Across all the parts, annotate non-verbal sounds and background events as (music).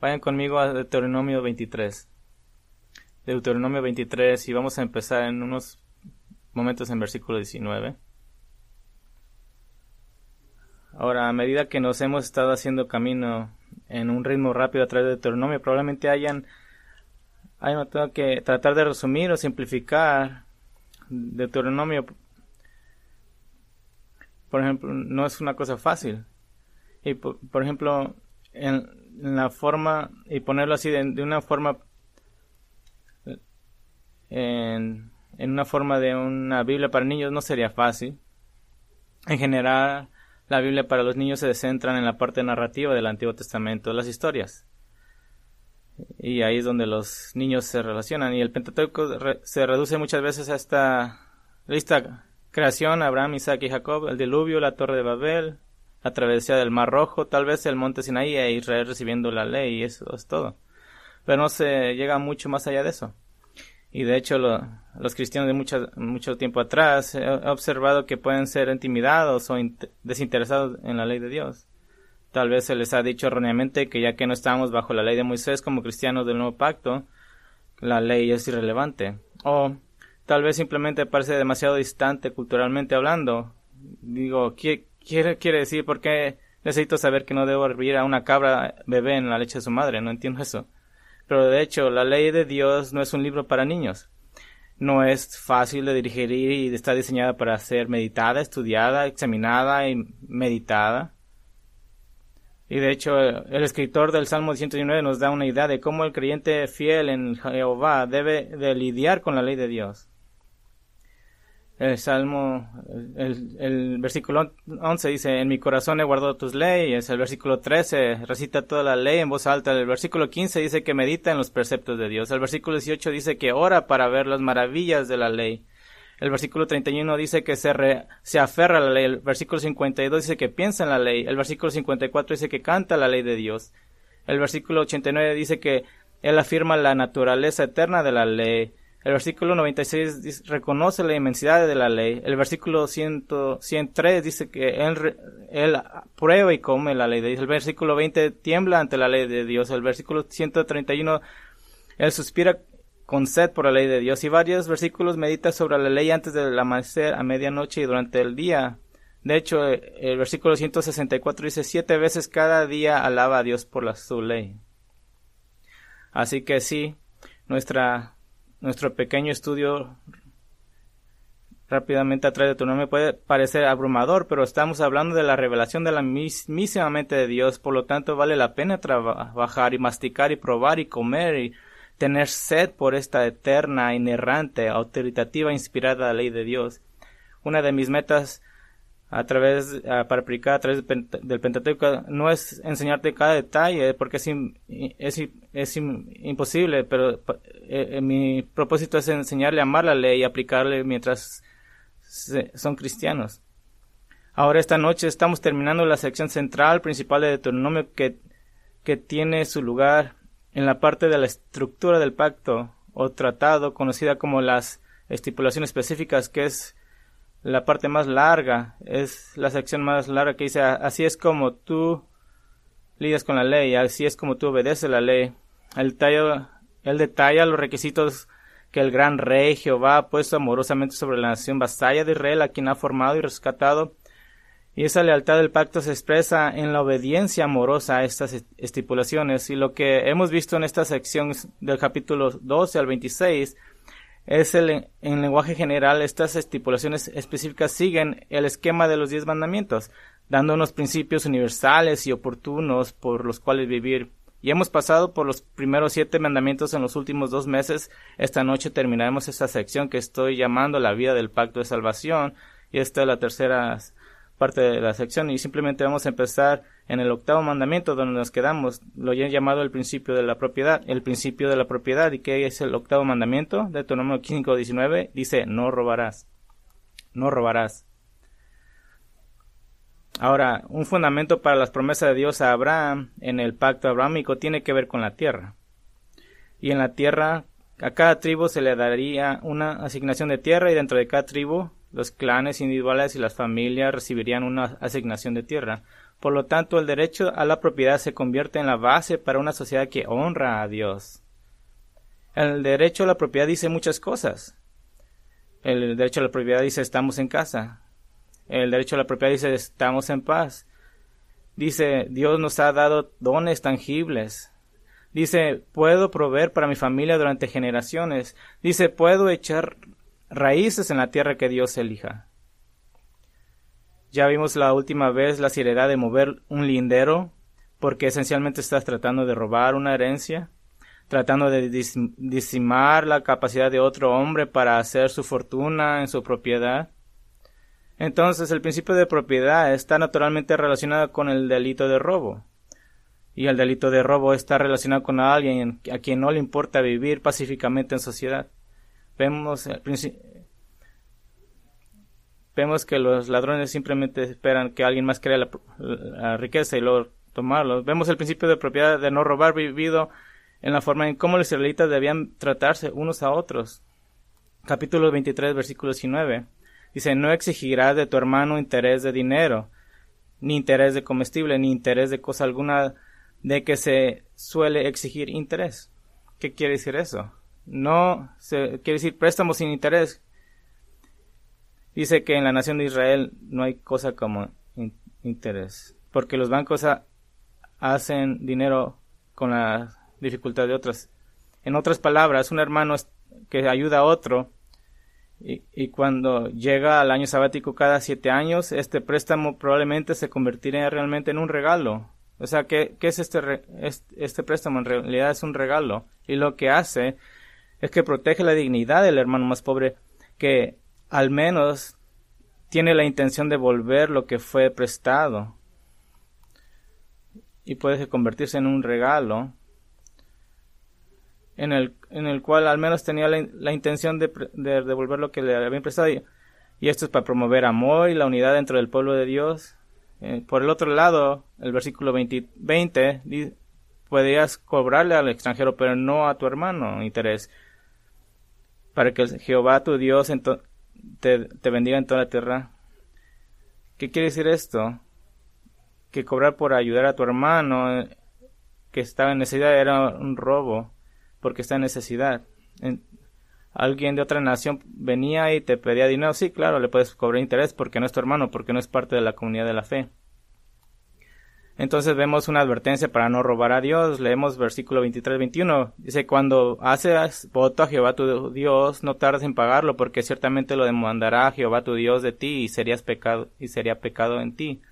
Vayan conmigo a Deuteronomio 23. Deuteronomio 23 y vamos a empezar en unos momentos en versículo 19. Ahora, a medida que nos hemos estado haciendo camino en un ritmo rápido a través de Deuteronomio, probablemente hayan, hayan que tratar de resumir o simplificar Deuteronomio, por ejemplo, no es una cosa fácil. Y por, ejemplo, en, la forma, y ponerlo así de, una forma, en, en una forma de una Biblia para niños no sería fácil. En general, la Biblia para los niños se centra en la parte narrativa del Antiguo Testamento, las historias. Y ahí es donde los niños se relacionan. Y el Pentateuco se reduce muchas veces a esta lista creación, Abraham, Isaac y Jacob, el diluvio, la torre de Babel, la travesía del Mar Rojo, tal vez el monte Sinaí e Israel recibiendo la ley, y eso es todo. Pero no se llega mucho más allá de eso. Y de hecho los cristianos de mucho, mucho tiempo atrás he observado que pueden ser intimidados o desinteresados en la ley de Dios. Tal vez se les ha dicho erróneamente que ya que no estamos bajo la ley de Moisés como cristianos del nuevo pacto, la ley es irrelevante. O tal vez simplemente parece demasiado distante culturalmente hablando. Digo, ¿qué quiere, quiere decir por qué necesito saber que no debo hervir a una cabra bebé en la leche de su madre? No entiendo eso. Pero de hecho, la ley de Dios no es un libro para niños. No es fácil de dirigir y está diseñada para ser meditada, estudiada, examinada y meditada. Y de hecho, el escritor del Salmo 119 nos da una idea de cómo el creyente fiel en Jehová debe de lidiar con la ley de Dios el Salmo, el, versículo 11 dice, en mi corazón he guardado tus leyes. El versículo 13 recita toda la ley en voz alta. El versículo 15 dice que medita en los preceptos de Dios. El versículo 18 dice que ora para ver las maravillas de la ley. El versículo 31 dice que se, se aferra a la ley. El versículo 52 dice que piensa en la ley. El versículo 54 dice que canta la ley de Dios. El versículo 89 dice que él afirma la naturaleza eterna de la ley. El versículo 96 reconoce la inmensidad de la ley. El versículo 103 dice que él, prueba y come la ley de Dios. El versículo 20 tiembla ante la ley de Dios. El versículo 131 él suspira con sed por la ley de Dios. Y varios versículos medita sobre la ley antes del amanecer, a medianoche y durante el día. De hecho, el versículo 164 dice siete veces cada día alaba a Dios por la, su ley. Así que sí, nuestra nuestro pequeño estudio rápidamente a través de tu nombre puede parecer abrumador, pero estamos hablando de la revelación de la mismísima mente de Dios, por lo tanto vale la pena trabajar y masticar y probar y comer y tener sed por esta eterna, inerrante, autoritativa, inspirada ley de Dios. Una de mis metas a través, para aplicar a través del Pentateuco, no es enseñarte cada detalle, porque es, es, es imposible, pero eh, eh, mi propósito es enseñarle a amar la ley y aplicarle mientras son cristianos. Ahora esta noche estamos terminando la sección central principal de Deuteronomio que, que tiene su lugar en la parte de la estructura del pacto o tratado conocida como las estipulaciones específicas que es la parte más larga, es la sección más larga que dice, así es como tú lidias con la ley, así es como tú obedeces la ley. El tallo, él detalla los requisitos que el gran rey Jehová ha puesto amorosamente sobre la nación vasalla de Israel, a quien ha formado y rescatado. Y esa lealtad del pacto se expresa en la obediencia amorosa a estas estipulaciones. Y lo que hemos visto en esta sección del capítulo 12 al 26 es el, en lenguaje general, estas estipulaciones específicas siguen el esquema de los diez mandamientos, dando unos principios universales y oportunos por los cuales vivir. Y hemos pasado por los primeros siete mandamientos en los últimos dos meses. Esta noche terminaremos esta sección que estoy llamando la vida del pacto de salvación. Y esta es la tercera parte de la sección y simplemente vamos a empezar en el octavo mandamiento donde nos quedamos, lo he llamado el principio de la propiedad, el principio de la propiedad y que es el octavo mandamiento de tu número 19 dice no robarás, no robarás. Ahora, un fundamento para las promesas de Dios a Abraham en el pacto abrámico tiene que ver con la tierra. Y en la tierra a cada tribu se le daría una asignación de tierra y dentro de cada tribu los clanes individuales y las familias recibirían una asignación de tierra. Por lo tanto, el derecho a la propiedad se convierte en la base para una sociedad que honra a Dios. El derecho a la propiedad dice muchas cosas. El derecho a la propiedad dice estamos en casa. El derecho a la propiedad dice estamos en paz. Dice Dios nos ha dado dones tangibles. Dice puedo proveer para mi familia durante generaciones. Dice puedo echar raíces en la tierra que Dios elija. Ya vimos la última vez la seriedad de mover un lindero porque esencialmente estás tratando de robar una herencia tratando de disimar la capacidad de otro hombre para hacer su fortuna en su propiedad. Entonces el principio de propiedad está naturalmente relacionado con el delito de robo. Y el delito de robo está relacionado con alguien a quien no le importa vivir pacíficamente en sociedad. Vemos, vemos que los ladrones simplemente esperan que alguien más crea la, riqueza y luego tomarlo. Vemos el principio de propiedad de no robar vivido en la forma en cómo los israelitas debían tratarse unos a otros. Capítulo 23, versículo 19. Dice, no exigirás de tu hermano interés de dinero, ni interés de comestible, ni interés de cosa alguna de que se suele exigir interés. ¿Qué quiere decir eso? No se quiere decir préstamo sin interés. Dice que en la nación de Israel no hay cosa como interés, porque los bancos hacen dinero con la dificultad de otras. En otras palabras, un hermano que ayuda a otro y, cuando llega al año sabático cada siete años, este préstamo probablemente se convertirá realmente en un regalo. O sea, ¿qué, es este, este préstamo? En realidad es un regalo. Y lo que hace es que protege la dignidad del hermano más pobre que al menos tiene la intención de volver lo que fue prestado. Y puede convertirse en un regalo en el, en el cual al menos tenía la, intención de, devolver lo que le habían prestado. Y, esto es para promover amor y la unidad dentro del pueblo de Dios. Eh, por el otro lado, el versículo 20, 20 podrías cobrarle al extranjero, pero no a tu hermano interés, para que Jehová tu Dios te, bendiga en toda la tierra. ¿Qué quiere decir esto? Que cobrar por ayudar a tu hermano eh, que estaba en necesidad era un robo porque está en necesidad. alguien de otra nación venía y te pedía dinero, sí, claro, le puedes cobrar interés porque no es tu hermano, porque no es parte de la comunidad de la fe. Entonces vemos una advertencia para no robar a Dios. Leemos versículo 23-21. Dice, cuando haces voto a Jehová tu Dios, no tardes en pagarlo, porque ciertamente lo demandará Jehová tu Dios de ti y serías pecado, y sería pecado en ti.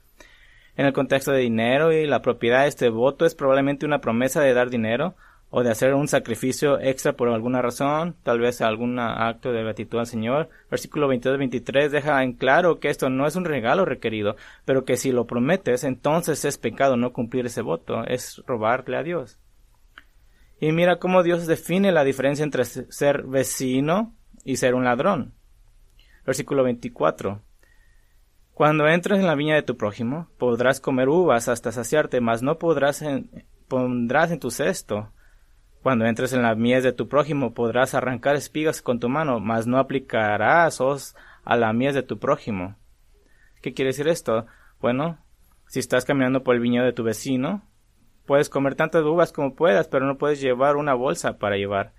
En el contexto de dinero y la propiedad, este voto es probablemente una promesa de dar dinero, o de hacer un sacrificio extra por alguna razón, tal vez algún acto de gratitud al Señor. Versículo 22-23 deja en claro que esto no es un regalo requerido, pero que si lo prometes, entonces es pecado no cumplir ese voto, es robarle a Dios. Y mira cómo Dios define la diferencia entre ser vecino y ser un ladrón. Versículo 24. Cuando entres en la viña de tu prójimo, podrás comer uvas hasta saciarte, mas no podrás pondrás en tu cesto cuando entres en la mies de tu prójimo podrás arrancar espigas con tu mano, mas no aplicarás os a la mies de tu prójimo. ¿Qué quiere decir esto? Bueno, si estás caminando por el viñedo de tu vecino, puedes comer tantas uvas como puedas, pero no puedes llevar una bolsa para llevar.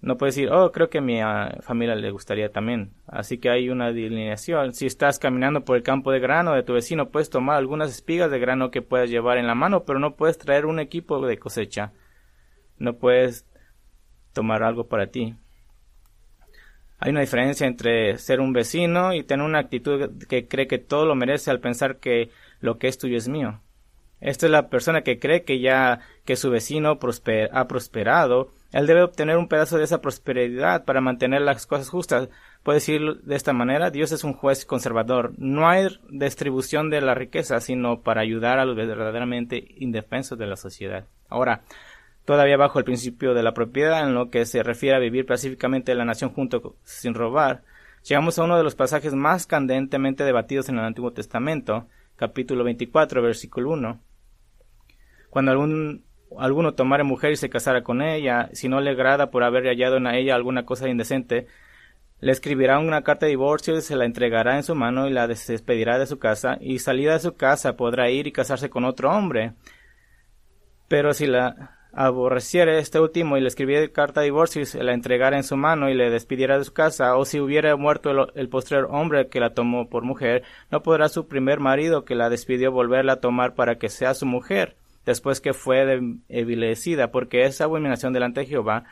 No puedes decir, oh, creo que a mi ah, familia le gustaría también. Así que hay una delineación. Si estás caminando por el campo de grano de tu vecino, puedes tomar algunas espigas de grano que puedas llevar en la mano, pero no puedes traer un equipo de cosecha no puedes tomar algo para ti. Hay una diferencia entre ser un vecino y tener una actitud que cree que todo lo merece al pensar que lo que es tuyo es mío. Esta es la persona que cree que ya que su vecino ha prosperado, él debe obtener un pedazo de esa prosperidad para mantener las cosas justas. Puede decirlo de esta manera, Dios es un juez conservador. No hay distribución de la riqueza, sino para ayudar a los verdaderamente indefensos de la sociedad. Ahora, todavía bajo el principio de la propiedad en lo que se refiere a vivir pacíficamente en la nación junto sin robar, llegamos a uno de los pasajes más candentemente debatidos en el Antiguo Testamento, capítulo 24, versículo 1. Cuando algún, alguno tomare mujer y se casara con ella, si no le agrada por haber hallado en ella alguna cosa indecente, le escribirá una carta de divorcio y se la entregará en su mano y la despedirá de su casa y salida de su casa podrá ir y casarse con otro hombre. Pero si la aborreciere este último y le escribiera carta de divorcio y se la entregara en su mano y le despidiera de su casa, o si hubiera muerto el, el hombre que la tomó por mujer, no podrá su primer marido que la despidió volverla a tomar para que sea su mujer, después que fue debilecida, porque es abominación delante de Jehová,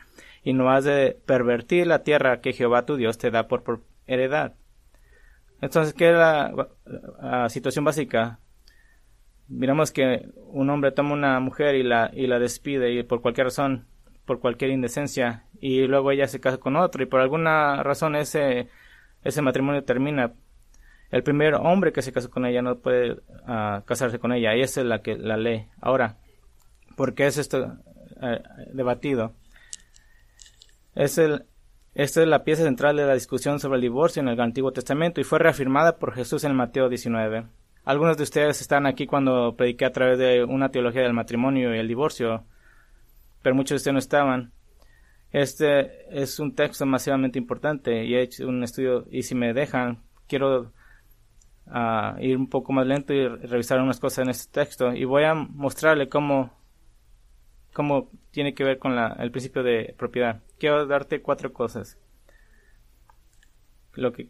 y no has de pervertir la tierra que Jehová tu Dios te da por, heredad. Entonces, ¿qué es la, situación básica? Miramos que un hombre toma una mujer y la, y la despide y por cualquier razón, por cualquier indecencia, y luego ella se casa con otro y por alguna razón ese, ese matrimonio termina. El primer hombre que se casó con ella no puede ah, casarse con ella y esa es la que la ley. Ahora, ¿por qué es esto eh, debatido? Es el, esta es la pieza central de la discusión sobre el divorcio en el Antiguo Testamento y fue reafirmada por Jesús en Mateo 19. Algunos de ustedes están aquí cuando prediqué a través de una teología del matrimonio y el divorcio, pero muchos de ustedes no estaban. Este es un texto masivamente importante y he hecho un estudio y si me dejan, quiero ah, ir un poco más lento y revisar unas cosas en este texto y voy a mostrarle cómo cómo tiene que ver con la, el principio de propiedad. Quiero darte cuatro cosas. Lo que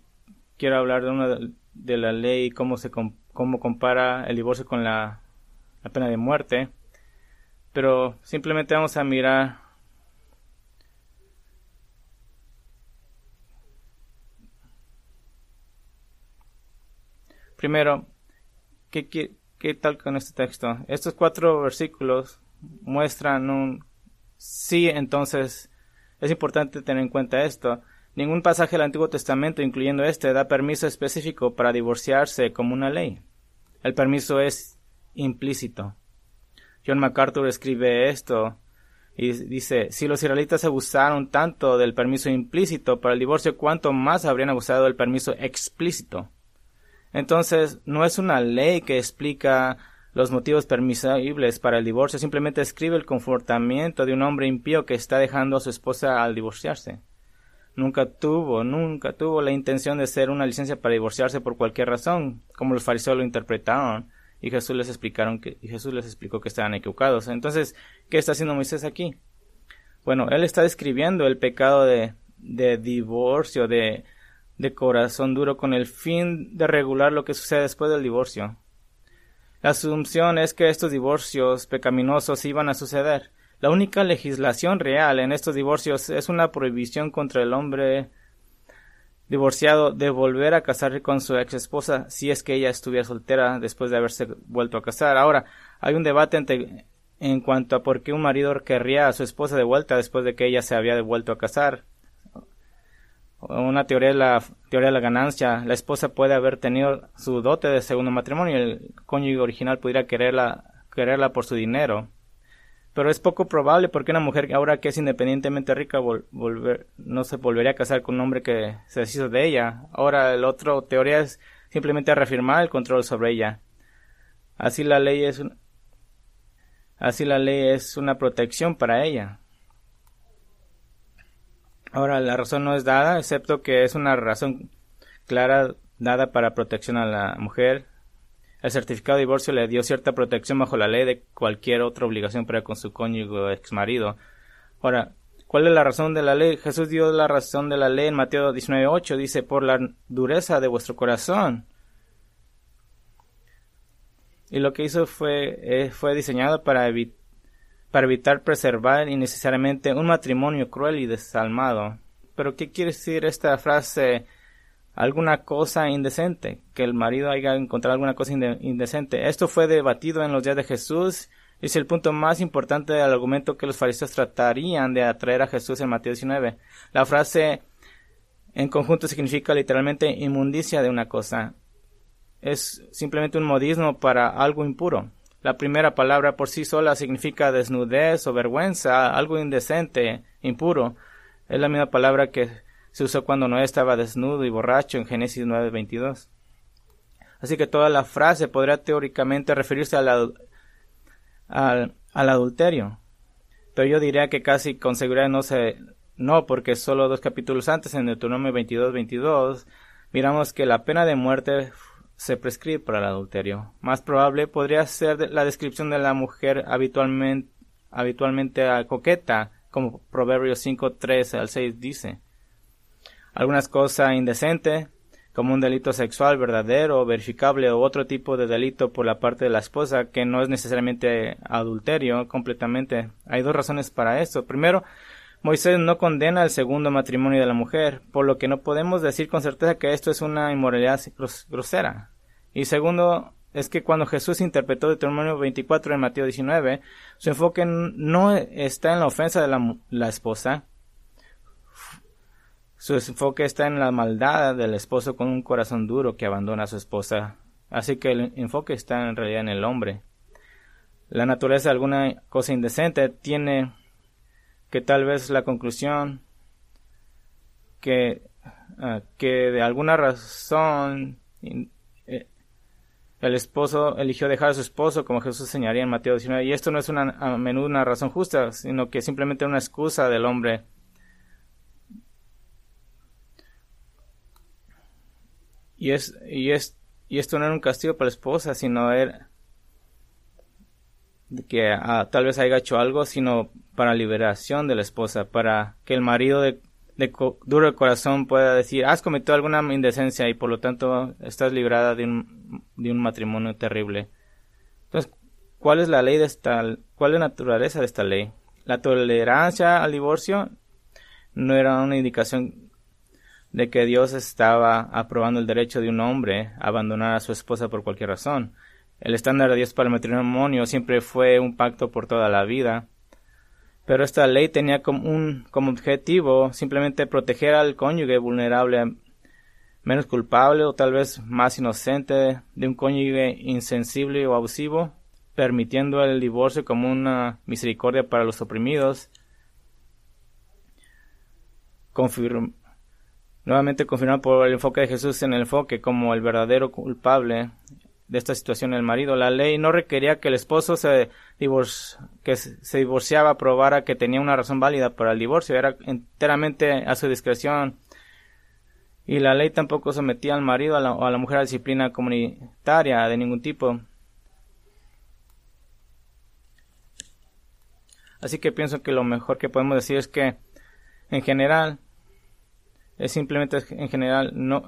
quiero hablar de una de la ley, cómo se cómo compara el divorcio con la, pena de muerte. Pero simplemente vamos a mirar Primero, ¿qué, qué, qué tal con este texto? Estos cuatro versículos muestran un sí, entonces es importante tener en cuenta esto. Ningún pasaje del Antiguo Testamento, incluyendo este, da permiso específico para divorciarse como una ley. El permiso es implícito. John MacArthur escribe esto y dice, si los israelitas abusaron tanto del permiso implícito para el divorcio, ¿cuánto más habrían abusado del permiso explícito? Entonces, no es una ley que explica los motivos permisibles para el divorcio, simplemente escribe el comportamiento de un hombre impío que está dejando a su esposa al divorciarse. Nunca tuvo, nunca tuvo la intención de ser una licencia para divorciarse por cualquier razón, como los fariseos lo interpretaron, y Jesús les explicó que estaban equivocados. Entonces, ¿qué está haciendo Moisés aquí? Bueno, él está describiendo el pecado de, de divorcio, de, de corazón duro, con el fin de regular lo que sucede después del divorcio. La asunción es que estos divorcios pecaminosos iban a suceder. La única legislación real en estos divorcios es una prohibición contra el hombre divorciado de volver a casarse con su ex esposa si es que ella estuviera soltera después de haberse vuelto a casar. Ahora, hay un debate en cuanto a por qué un marido querría a su esposa de vuelta después de que ella se había vuelto a casar una teoría de la teoría de la ganancia, la esposa puede haber tenido su dote de segundo matrimonio y el cónyuge original pudiera quererla, quererla por su dinero. Pero es poco probable porque una mujer ahora que es independientemente rica volver, no se volvería a casar con un hombre que se deshizo de ella. Ahora el otro teoría es simplemente reafirmar el control sobre ella. Así la ley es así la ley es una protección para ella. Ahora, la razón no es dada, excepto que es una razón clara dada para protección a la mujer. El certificado de divorcio le dio cierta protección bajo la ley de cualquier otra obligación para con su cónyuge o ex marido. Ahora, ¿cuál es la razón de la ley? Jesús dio la razón de la ley en Mateo 19.8. Dice, por la dureza de vuestro corazón. Y lo que hizo fue, eh, fue diseñado para para evitar preservar innecesariamente un matrimonio cruel y desalmado. Pero ¿qué quiere decir esta frase? Alguna cosa indecente, que el marido haya encontrado alguna cosa indecente. Esto fue debatido en los días de Jesús es el punto más importante del argumento que los fariseos tratarían de atraer a Jesús en Mateo 19. La frase en conjunto significa literalmente inmundicia de una cosa. Es simplemente un modismo para algo impuro. La primera palabra por sí sola significa desnudez o vergüenza, algo indecente, impuro. Es la misma palabra que se usó cuando Noé estaba desnudo y borracho en Génesis 9:22. Así que toda la frase podría teóricamente referirse al, al, adulterio. Pero yo diría que casi con seguridad no se, no, porque solo dos capítulos antes, en Deuteronomio 22, 22, miramos que la pena de muerte se prescribe para el adulterio. Más probable podría ser la descripción de la mujer habitualmente, habitualmente coqueta, como Proverbios 5, 3 al 6 dice. Algunas cosas indecentes, como un delito sexual verdadero, verificable o otro tipo de delito por la parte de la esposa que no es necesariamente adulterio completamente. Hay dos razones para esto. Primero, Moisés no condena el segundo matrimonio de la mujer, por lo que no podemos decir con certeza que esto es una inmoralidad grosera. Y segundo, es que cuando Jesús interpretó Deuteronomio 24 en Mateo 19, su enfoque no está en la ofensa de la, la esposa, su enfoque está en la maldad del esposo con un corazón duro que abandona a su esposa. Así que el enfoque está en realidad en el hombre. La naturaleza de alguna cosa indecente tiene que tal vez la conclusión que, ah, que de alguna razón eh, el esposo eligió dejar a su esposo como Jesús señalaría en Mateo 19 y esto no es una, a menudo una razón justa sino que simplemente una excusa del hombre Y, es, y, es, y esto no era un castigo para la esposa, sino era que ah, tal vez haya hecho algo, sino para liberación de la esposa, para que el marido de, duro corazón pueda decir, has cometido alguna indecencia y por lo tanto estás librada de un, de un matrimonio terrible. Entonces, ¿cuál es la ley de esta, cuál es la naturaleza de esta ley? La tolerancia al divorcio no era una indicación de que Dios estaba aprobando el derecho de un hombre a abandonar a su esposa por cualquier razón. El estándar de Dios para el matrimonio siempre fue un pacto por toda la vida. Pero esta ley tenía como, un, como objetivo simplemente proteger al cónyuge vulnerable, menos culpable o tal vez más inocente de un cónyuge insensible o abusivo, permitiendo el divorcio como una misericordia para los oprimidos. Nuevamente confirmado por el enfoque de Jesús en el enfoque como el verdadero culpable de esta situación el marido. La ley no requería que el esposo se que se divorciaba probara que tenía una razón válida para el divorcio, era enteramente a su discreción. Y la ley tampoco sometía al marido o a la mujer a disciplina comunitaria de ningún tipo. Así que pienso que lo mejor que podemos decir es que, en general, es simplemente en general no,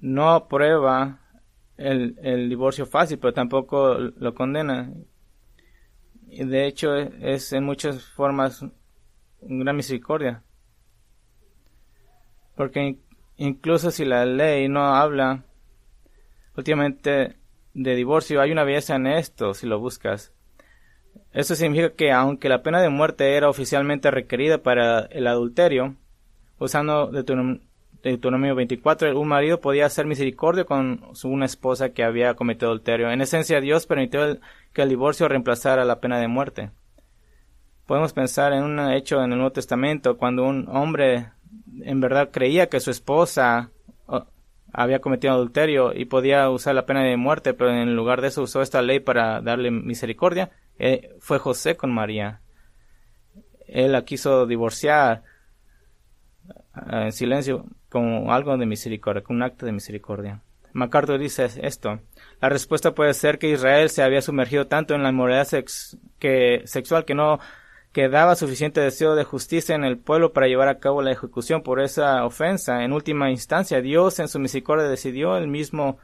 no aprueba el, el divorcio fácil, pero tampoco lo condena. Y de hecho es, en muchas formas gran misericordia. Porque incluso si la ley no habla últimamente de divorcio, hay una belleza en esto si lo buscas. Eso significa que aunque la pena de muerte era oficialmente requerida para el adulterio, usando Deuteronomio 24, un marido podía hacer misericordia con una esposa que había cometido adulterio. En esencia, Dios permitió que el divorcio reemplazara la pena de muerte. Podemos pensar en un hecho en el Nuevo Testamento cuando un hombre en verdad creía que su esposa había cometido adulterio y podía usar la pena de muerte, pero en lugar de eso usó esta ley para darle misericordia. Eh, fue José con María. Él la quiso divorciar en silencio como algo de misericordia, como un acto de misericordia. MacArthur dice esto. La respuesta puede ser que Israel se había sumergido tanto en la inmoralidad sexual que no quedaba suficiente deseo de justicia en el pueblo para llevar a cabo la ejecución por esa ofensa. En última instancia, Dios en su misericordia decidió él mismo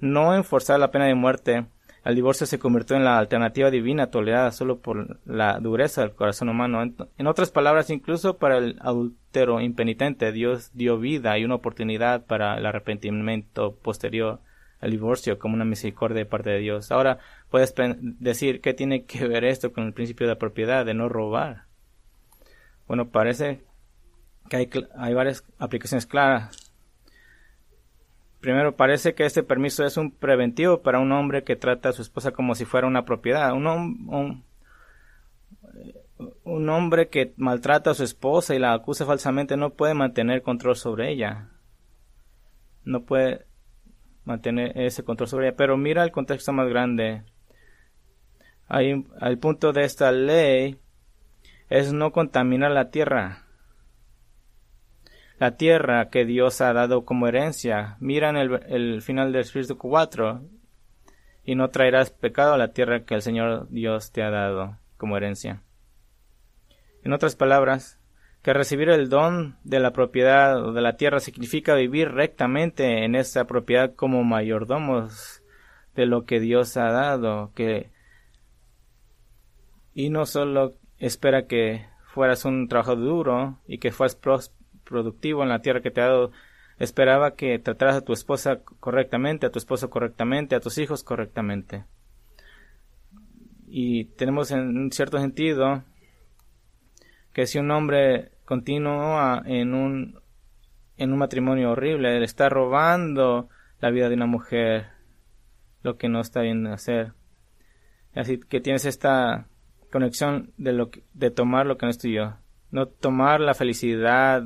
no enforzar la pena de muerte el divorcio se convirtió en la alternativa divina tolerada solo por la dureza del corazón humano. En, otras palabras, incluso para el adúltero impenitente, Dios dio vida y una oportunidad para el arrepentimiento posterior al divorcio como una misericordia de parte de Dios. Ahora puedes decir qué tiene que ver esto con el principio de la propiedad, de no robar. Bueno, parece que hay, hay varias aplicaciones claras Primero, parece que este permiso es un preventivo para un hombre que trata a su esposa como si fuera una propiedad. Un, un, hombre que maltrata a su esposa y la acusa falsamente no puede mantener control sobre ella. No puede mantener ese control sobre ella. Pero mira el contexto más grande. Hay, el punto de esta ley es no contaminar la tierra. La tierra que Dios ha dado como herencia. Miran el, el final del versículo 4 y no traerás pecado a la tierra que el Señor Dios te ha dado como herencia. En otras palabras, que recibir el don de la propiedad o de la tierra significa vivir rectamente en esa propiedad como mayordomos de lo que Dios ha dado, que y no solo espera que fueras un trabajo duro y que fueras productivo en la tierra que te ha dado, esperaba que trataras a tu esposa correctamente, a tu esposo correctamente, a tus hijos correctamente. Y tenemos en cierto sentido que si un hombre continúa en un en un matrimonio horrible, él está robando la vida de una mujer, lo que no está bien hacer. Así que tienes esta conexión de lo de tomar lo que no es tuyo, no tomar la felicidad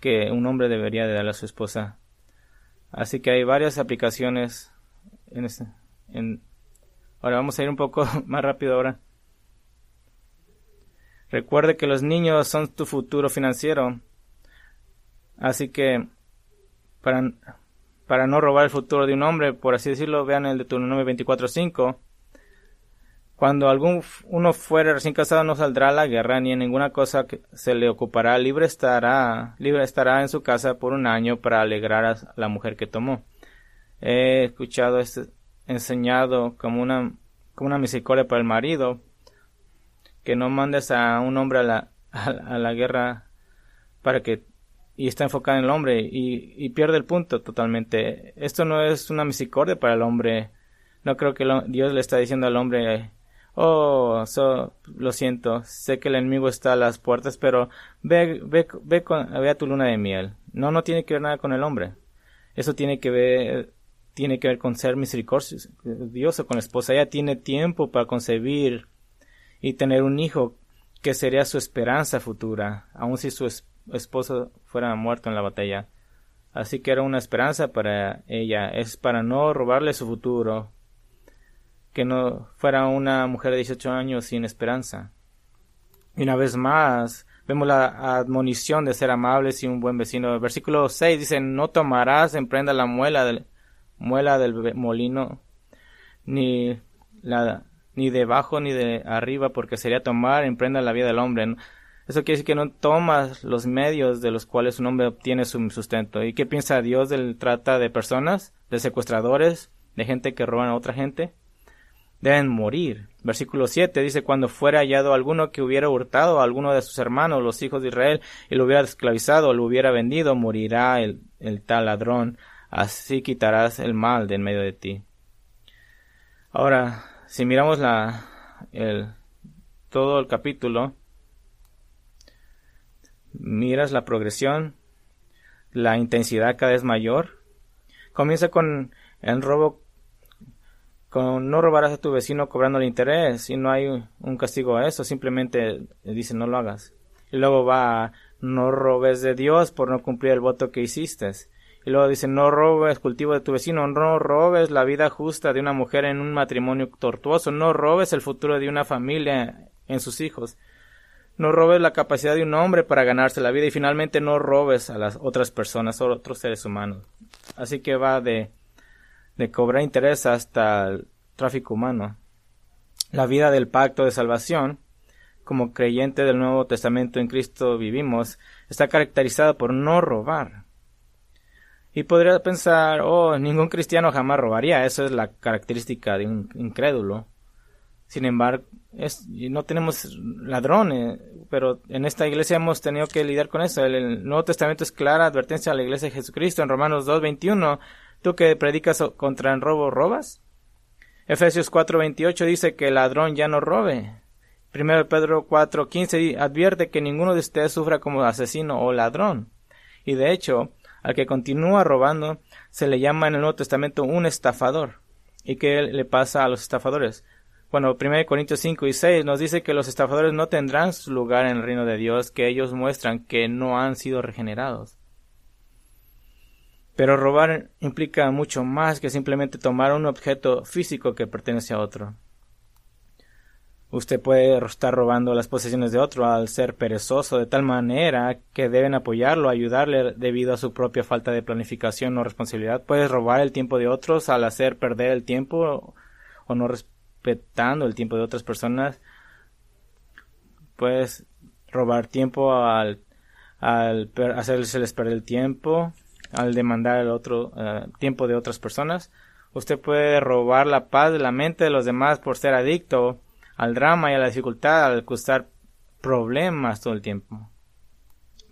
que un hombre debería de darle a su esposa. Así que hay varias aplicaciones en este, en ahora vamos a ir un poco (laughs) más rápido ahora. Recuerde que los niños son tu futuro financiero. Así que para, para no robar el futuro de un hombre, por así decirlo, vean el de tu 924.5 cuando algún uno fuere recién casado no saldrá a la guerra ni en ninguna cosa que se le ocupará, libre estará, libre estará en su casa por un año para alegrar a la mujer que tomó. He escuchado este, enseñado como una, como una misericordia para el marido, que no mandes a un hombre a la, a, la guerra para que y está enfocado en el hombre y, y, pierde el punto totalmente. Esto no es una misericordia para el hombre. No creo que Dios le está diciendo al hombre Oh, lo siento, sé que el enemigo está a las puertas, pero ve, ve, ve, con, ve a tu luna de miel. No, no tiene que ver nada con el hombre. Eso tiene que ver, tiene que ver con ser misericordioso con la esposa. Ella tiene tiempo para concebir y tener un hijo que sería su esperanza futura, aun si su esposo fuera muerto en la batalla. Así que era una esperanza para ella, es para no robarle su futuro, que no fuera una mujer de 18 años sin esperanza. Y una vez más, vemos la admonición de ser amables y un buen vecino. Versículo 6 dice, no tomarás en prenda la muela del, muela del molino, ni la, ni debajo ni de arriba, porque sería tomar en prenda la vida del hombre. Eso quiere decir que no tomas los medios de los cuales un hombre obtiene su sustento. ¿Y qué piensa Dios del trata de personas, de secuestradores, de gente que roban a otra gente? Deben morir. Versículo 7 dice, cuando fuera hallado alguno que hubiera hurtado a alguno de sus hermanos, los hijos de Israel, y lo hubiera esclavizado, lo hubiera vendido, morirá el, el tal ladrón, así quitarás el mal de en medio de ti. Ahora, si miramos la, el, todo el capítulo, miras la progresión, la intensidad cada vez mayor. Comienza con el robo con no robarás a tu vecino cobrando el interés y no hay un castigo a eso, simplemente dice no lo hagas. Y luego va no robes de Dios por no cumplir el voto que hiciste. Y luego dice no robes cultivo de tu vecino, no robes la vida justa de una mujer en un matrimonio tortuoso, no robes el futuro de una familia en sus hijos. No robes la capacidad de un hombre para ganarse la vida y finalmente no robes a las otras personas o otros seres humanos. Así que va de de cobrar interés hasta el tráfico humano. La vida del pacto de salvación, como creyente del Nuevo Testamento en Cristo vivimos, está caracterizada por no robar. Y podría pensar, oh, ningún cristiano jamás robaría, eso es la característica de un incrédulo. Sin embargo, es, no tenemos ladrones, pero en esta iglesia hemos tenido que lidiar con eso. El, el Nuevo Testamento es clara advertencia a la iglesia de Jesucristo en Romanos 2.21 ¿Tú que predicas contra el robo robas? Efesios 4:28 dice que el ladrón ya no robe. Primero Pedro 4:15 advierte que ninguno de ustedes sufra como asesino o ladrón. Y de hecho, al que continúa robando se le llama en el Nuevo Testamento un estafador. ¿Y qué le pasa a los estafadores? Bueno, 1 Corintios 5 y 6 nos dice que los estafadores no tendrán su lugar en el reino de Dios, que ellos muestran que no han sido regenerados. Pero robar implica mucho más que simplemente tomar un objeto físico que pertenece a otro. Usted puede estar robando las posesiones de otro al ser perezoso de tal manera que deben apoyarlo, ayudarle debido a su propia falta de planificación o responsabilidad. Puedes robar el tiempo de otros al hacer perder el tiempo o no respetando el tiempo de otras personas. Puedes robar tiempo al, al hacerles perder el tiempo, al demandar el otro tiempo de otras personas. Usted puede robar la paz de la mente de los demás por ser adicto al drama y a la dificultad al causar problemas todo el tiempo.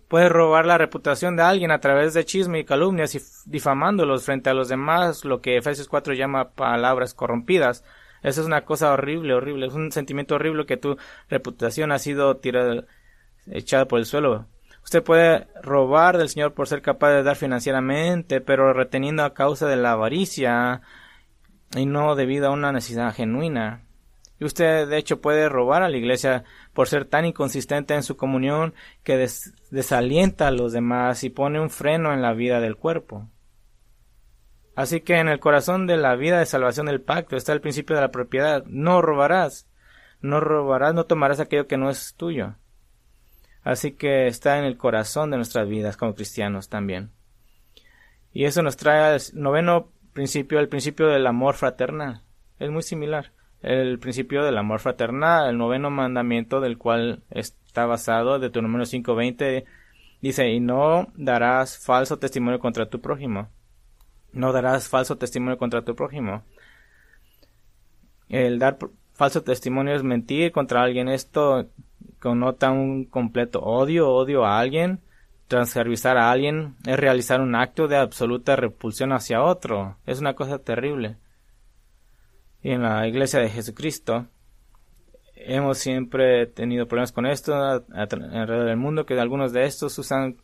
Puede robar la reputación de alguien a través de chisme y calumnias difamándolos frente a los demás, lo que Efesios 4 llama palabras corrompidas. Eso es una cosa horrible, horrible, es un sentimiento horrible que tu reputación ha sido tirada, echada por el suelo. Usted puede robar del Señor por ser capaz de dar financieramente, pero reteniendo a causa de la avaricia y no debido a una necesidad genuina. Y usted, de hecho, puede robar a la iglesia por ser tan inconsistente en su comunión que desalienta a los demás y pone un freno en la vida del cuerpo. Así que en el corazón de la vida de salvación del pacto está el principio de la propiedad. No robarás. No robarás, no tomarás aquello que no es tuyo. Así que está en el corazón de nuestras vidas como cristianos también. Y eso nos trae al noveno principio, el principio del amor fraternal. Es muy similar el principio del amor fraternal, el noveno mandamiento del cual está basado, de tu número 520, dice, y no darás falso testimonio contra tu prójimo. No darás falso testimonio contra tu prójimo. El dar falso testimonio es mentir contra alguien. Esto connota un completo odio, odio a alguien. Transfervisar a alguien es realizar un acto de absoluta repulsión hacia otro. Es una cosa terrible y en la iglesia de Jesucristo hemos siempre tenido problemas con esto alrededor del mundo, que algunos de estos usan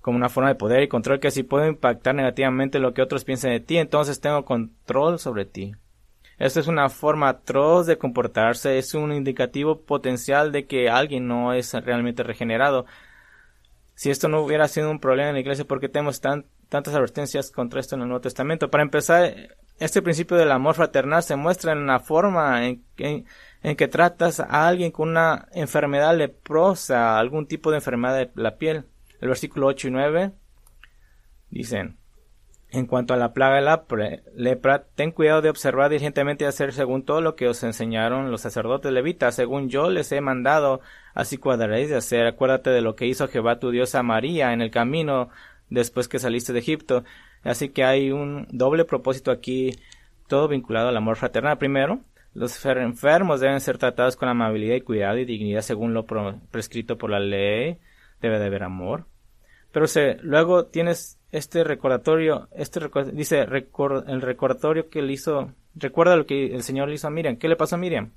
como una forma de poder y control que si puedo impactar negativamente lo que otros piensen de ti, entonces tengo control sobre ti. Esto es una forma atroz de comportarse, es un indicativo potencial de que alguien no es realmente regenerado. Si esto no hubiera sido un problema en la iglesia, ¿por qué tenemos tantas advertencias contra esto en el Nuevo Testamento? Para empezar, este principio del amor fraternal se muestra en la forma en, que tratas a alguien con una enfermedad leprosa, algún tipo de enfermedad de la piel. El versículo 8 y 9 dicen, en cuanto a la plaga de la lepra, ten cuidado de observar diligentemente y hacer según todo lo que os enseñaron los sacerdotes levitas, según yo les he mandado, así cuadraréis de hacer. Acuérdate de lo que hizo Jehová tu Dios a María en el camino después que saliste de Egipto Así que hay un doble propósito aquí, todo vinculado al amor fraternal. Primero, los enfermos deben ser tratados con amabilidad y cuidado y dignidad según lo prescrito por la ley. Debe de haber amor. Pero luego tienes este recordatorio, este dice el recordatorio que le hizo, recuerda lo que el Señor le hizo a Miriam. ¿Qué le pasó a Miriam?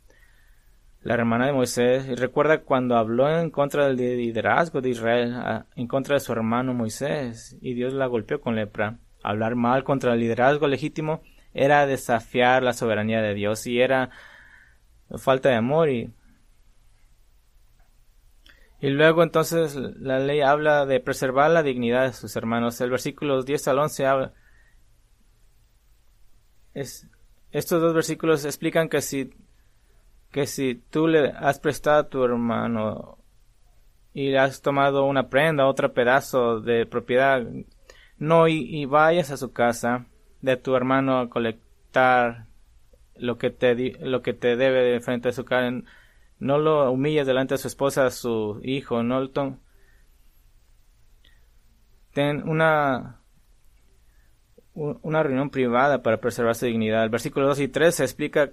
La hermana de Moisés, y recuerda cuando habló en contra del liderazgo de Israel, en contra de su hermano Moisés, y Dios la golpeó con lepra. Hablar mal contra el liderazgo legítimo era desafiar la soberanía de Dios y era falta de amor y y luego entonces la ley habla de preservar la dignidad de sus hermanos. El versículo 10 al 11 habla es, estos dos versículos explican que si que si tú le has prestado a tu hermano y le has tomado una prenda, otro pedazo de propiedad no y, vayas a su casa de tu hermano a colectar lo que te lo que te debe de frente a su cara no lo humilles delante de su esposa su hijo no ten una una reunión privada para preservar su dignidad. El versículo 2 y 3 se explica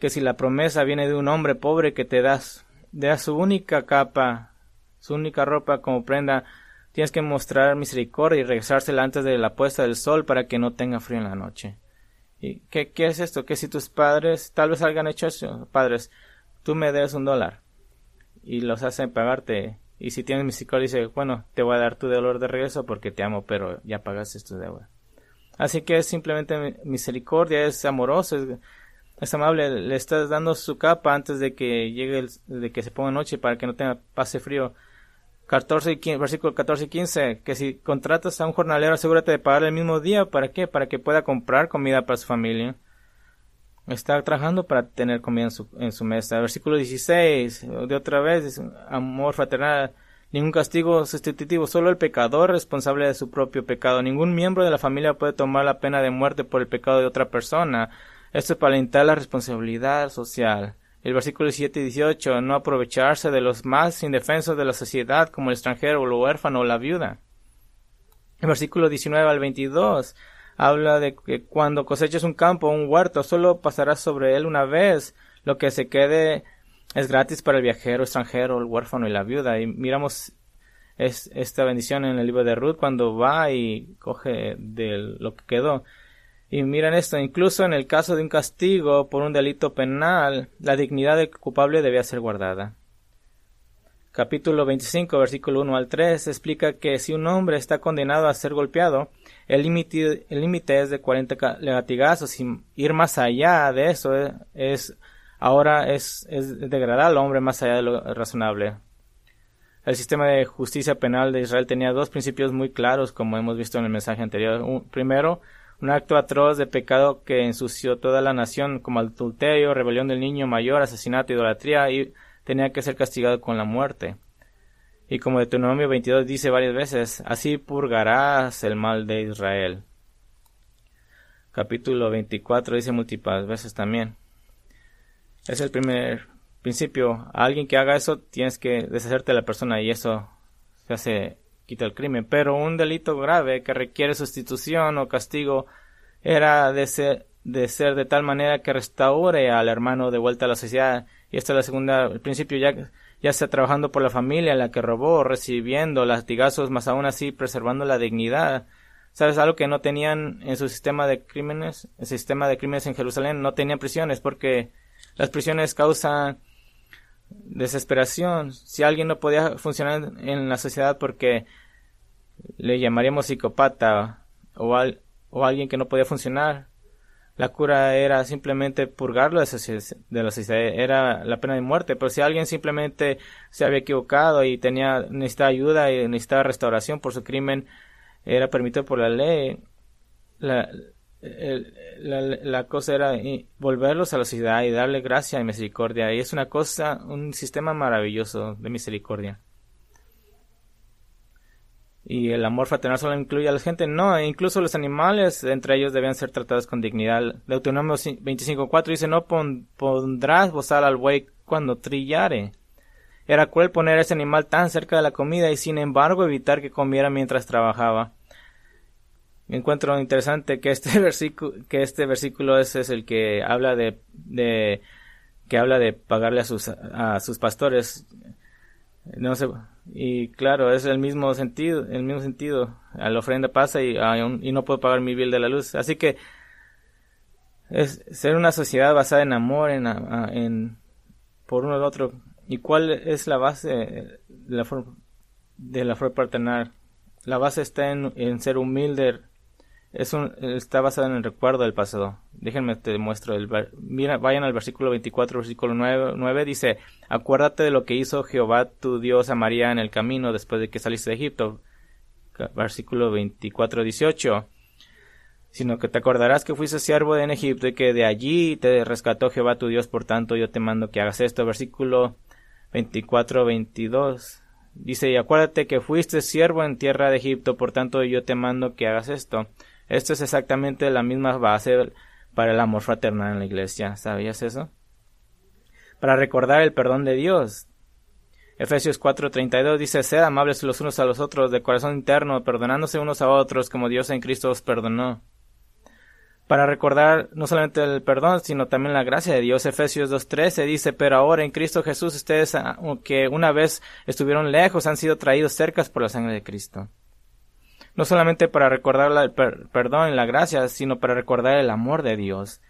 que si la promesa viene de un hombre pobre que te das, da su única capa, su única ropa como prenda, Tienes que mostrar misericordia y regresársela antes de la puesta del sol para que no tenga frío en la noche. ¿Y qué, qué es esto? Que si tus padres tal vez hayan hecho eso, padres, tú me des un dólar y los hacen pagarte. Y si tienes misericordia, dice, bueno, te voy a dar tu dolor de regreso porque te amo, pero ya pagaste tu deuda. Así que es simplemente misericordia, es amoroso, es, amable, le estás dando su capa antes de que llegue, el, de que se ponga noche para que no tenga pase frío 14 y versículo 14 y 15, que si contratas a un jornalero, asegúrate de pagar el mismo día. ¿Para qué? Para que pueda comprar comida para su familia. Está trabajando para tener comida en su, en su mesa. Versículo 16, de otra vez, amor fraternal, ningún castigo sustitutivo, solo el pecador responsable de su propio pecado. Ningún miembro de la familia puede tomar la pena de muerte por el pecado de otra persona. Esto es para alentar la responsabilidad social. El versículo 17 y 18, no aprovecharse de los más indefensos de la sociedad como el extranjero, el huérfano o la viuda. El versículo 19 al 22, habla de que cuando coseches un campo o un huerto, solo pasarás sobre él una vez. Lo que se quede es gratis para el viajero extranjero, el huérfano y la viuda. Y miramos es, esta bendición en el libro de Ruth cuando va y coge de lo que quedó. Y miren esto, incluso en el caso de un castigo por un delito penal, la dignidad del culpable debía ser guardada capítulo 25, versículo 1 al 3, explica que si un hombre está condenado a ser golpeado, el límite es de 40 latigazos. Sin ir más allá de eso, eh, es, ahora es, es degradar al hombre más allá de lo razonable. El sistema de justicia penal de Israel tenía dos principios muy claros, como hemos visto en el mensaje anterior. primero, un acto atroz de pecado que ensució toda la nación, como adulterio, rebelión del niño mayor, asesinato, idolatría y tenía que ser castigado con la muerte. Y como Deuteronomio 22 dice varias veces, así purgarás el mal de Israel. Capítulo 24 dice múltiples veces también. Es el primer principio. A alguien que haga eso tienes que deshacerte de la persona y eso se hace quita el crimen. Pero un delito grave que requiere sustitución o castigo era de ser de ser de tal manera que restaure al hermano de vuelta a la sociedad y esta es la segunda, el principio ya, ya está trabajando por la familia, la que robó, recibiendo latigazos, más aún así preservando la dignidad. ¿Sabes algo que no tenían en su sistema de crímenes? El sistema de crímenes en Jerusalén no tenían prisiones porque las prisiones causan desesperación. Si alguien no podía funcionar en la sociedad porque le llamaríamos psicópata o, o alguien que no podía funcionar, la cura era simplemente purgarlo de, la sociedad, era la pena de muerte, pero si alguien simplemente se había equivocado y tenía necesitaba ayuda y necesitaba restauración por su crimen, era permitido por la ley. La, la, cosa era volverlos a la sociedad y darle gracia y misericordia. Y es una cosa, un sistema maravilloso de misericordia y el amor fraternal solo incluye a la gente, no, e incluso los animales entre ellos deben ser tratados con dignidad. Deuteronomio 25.4 dice, no pondrás bozal al buey cuando trillare. Era cruel poner a ese animal tan cerca de la comida y sin embargo evitar que comiera mientras trabajaba. Encuentro interesante que este (laughs) este versículo es, es el que habla de, de, que habla de pagarle a sus, a sus pastores. No sé, y claro, es el mismo sentido, el mismo sentido. A la ofrenda pasa y, y no puedo pagar mi bill de la luz. Así que es ser una sociedad basada en amor, en, en por uno al otro. ¿Y cuál es la base de la, de la fe paternal? La base está en, en ser humilde, es un, está basado en el recuerdo del pasado. Déjenme te muestro. El, mira, vayan al versículo 24, versículo 9, 9, dice, acuérdate de lo que hizo Jehová tu Dios a María en el camino después de que saliste de Egipto. Versículo 24, 18. Sino que te acordarás que fuiste siervo en Egipto y que de allí te rescató Jehová tu Dios, por tanto yo te mando que hagas esto. Versículo 24, 22. Dice, y acuérdate que fuiste siervo en tierra de Egipto, por tanto yo te mando que hagas esto. Esto es exactamente la misma base para el amor fraternal en la iglesia. ¿Sabías eso? Para recordar el perdón de Dios. Efesios 4:32 dice, sed amables los unos a los otros de corazón interno, perdonándose unos a otros como Dios en Cristo os perdonó. Para recordar no solamente el perdón, sino también la gracia de Dios. Efesios 2:13 dice, pero ahora en Cristo Jesús ustedes que una vez estuvieron lejos han sido traídos cerca por la sangre de Cristo no solamente para recordar el perdón y la gracia, sino para recordar el amor de Dios.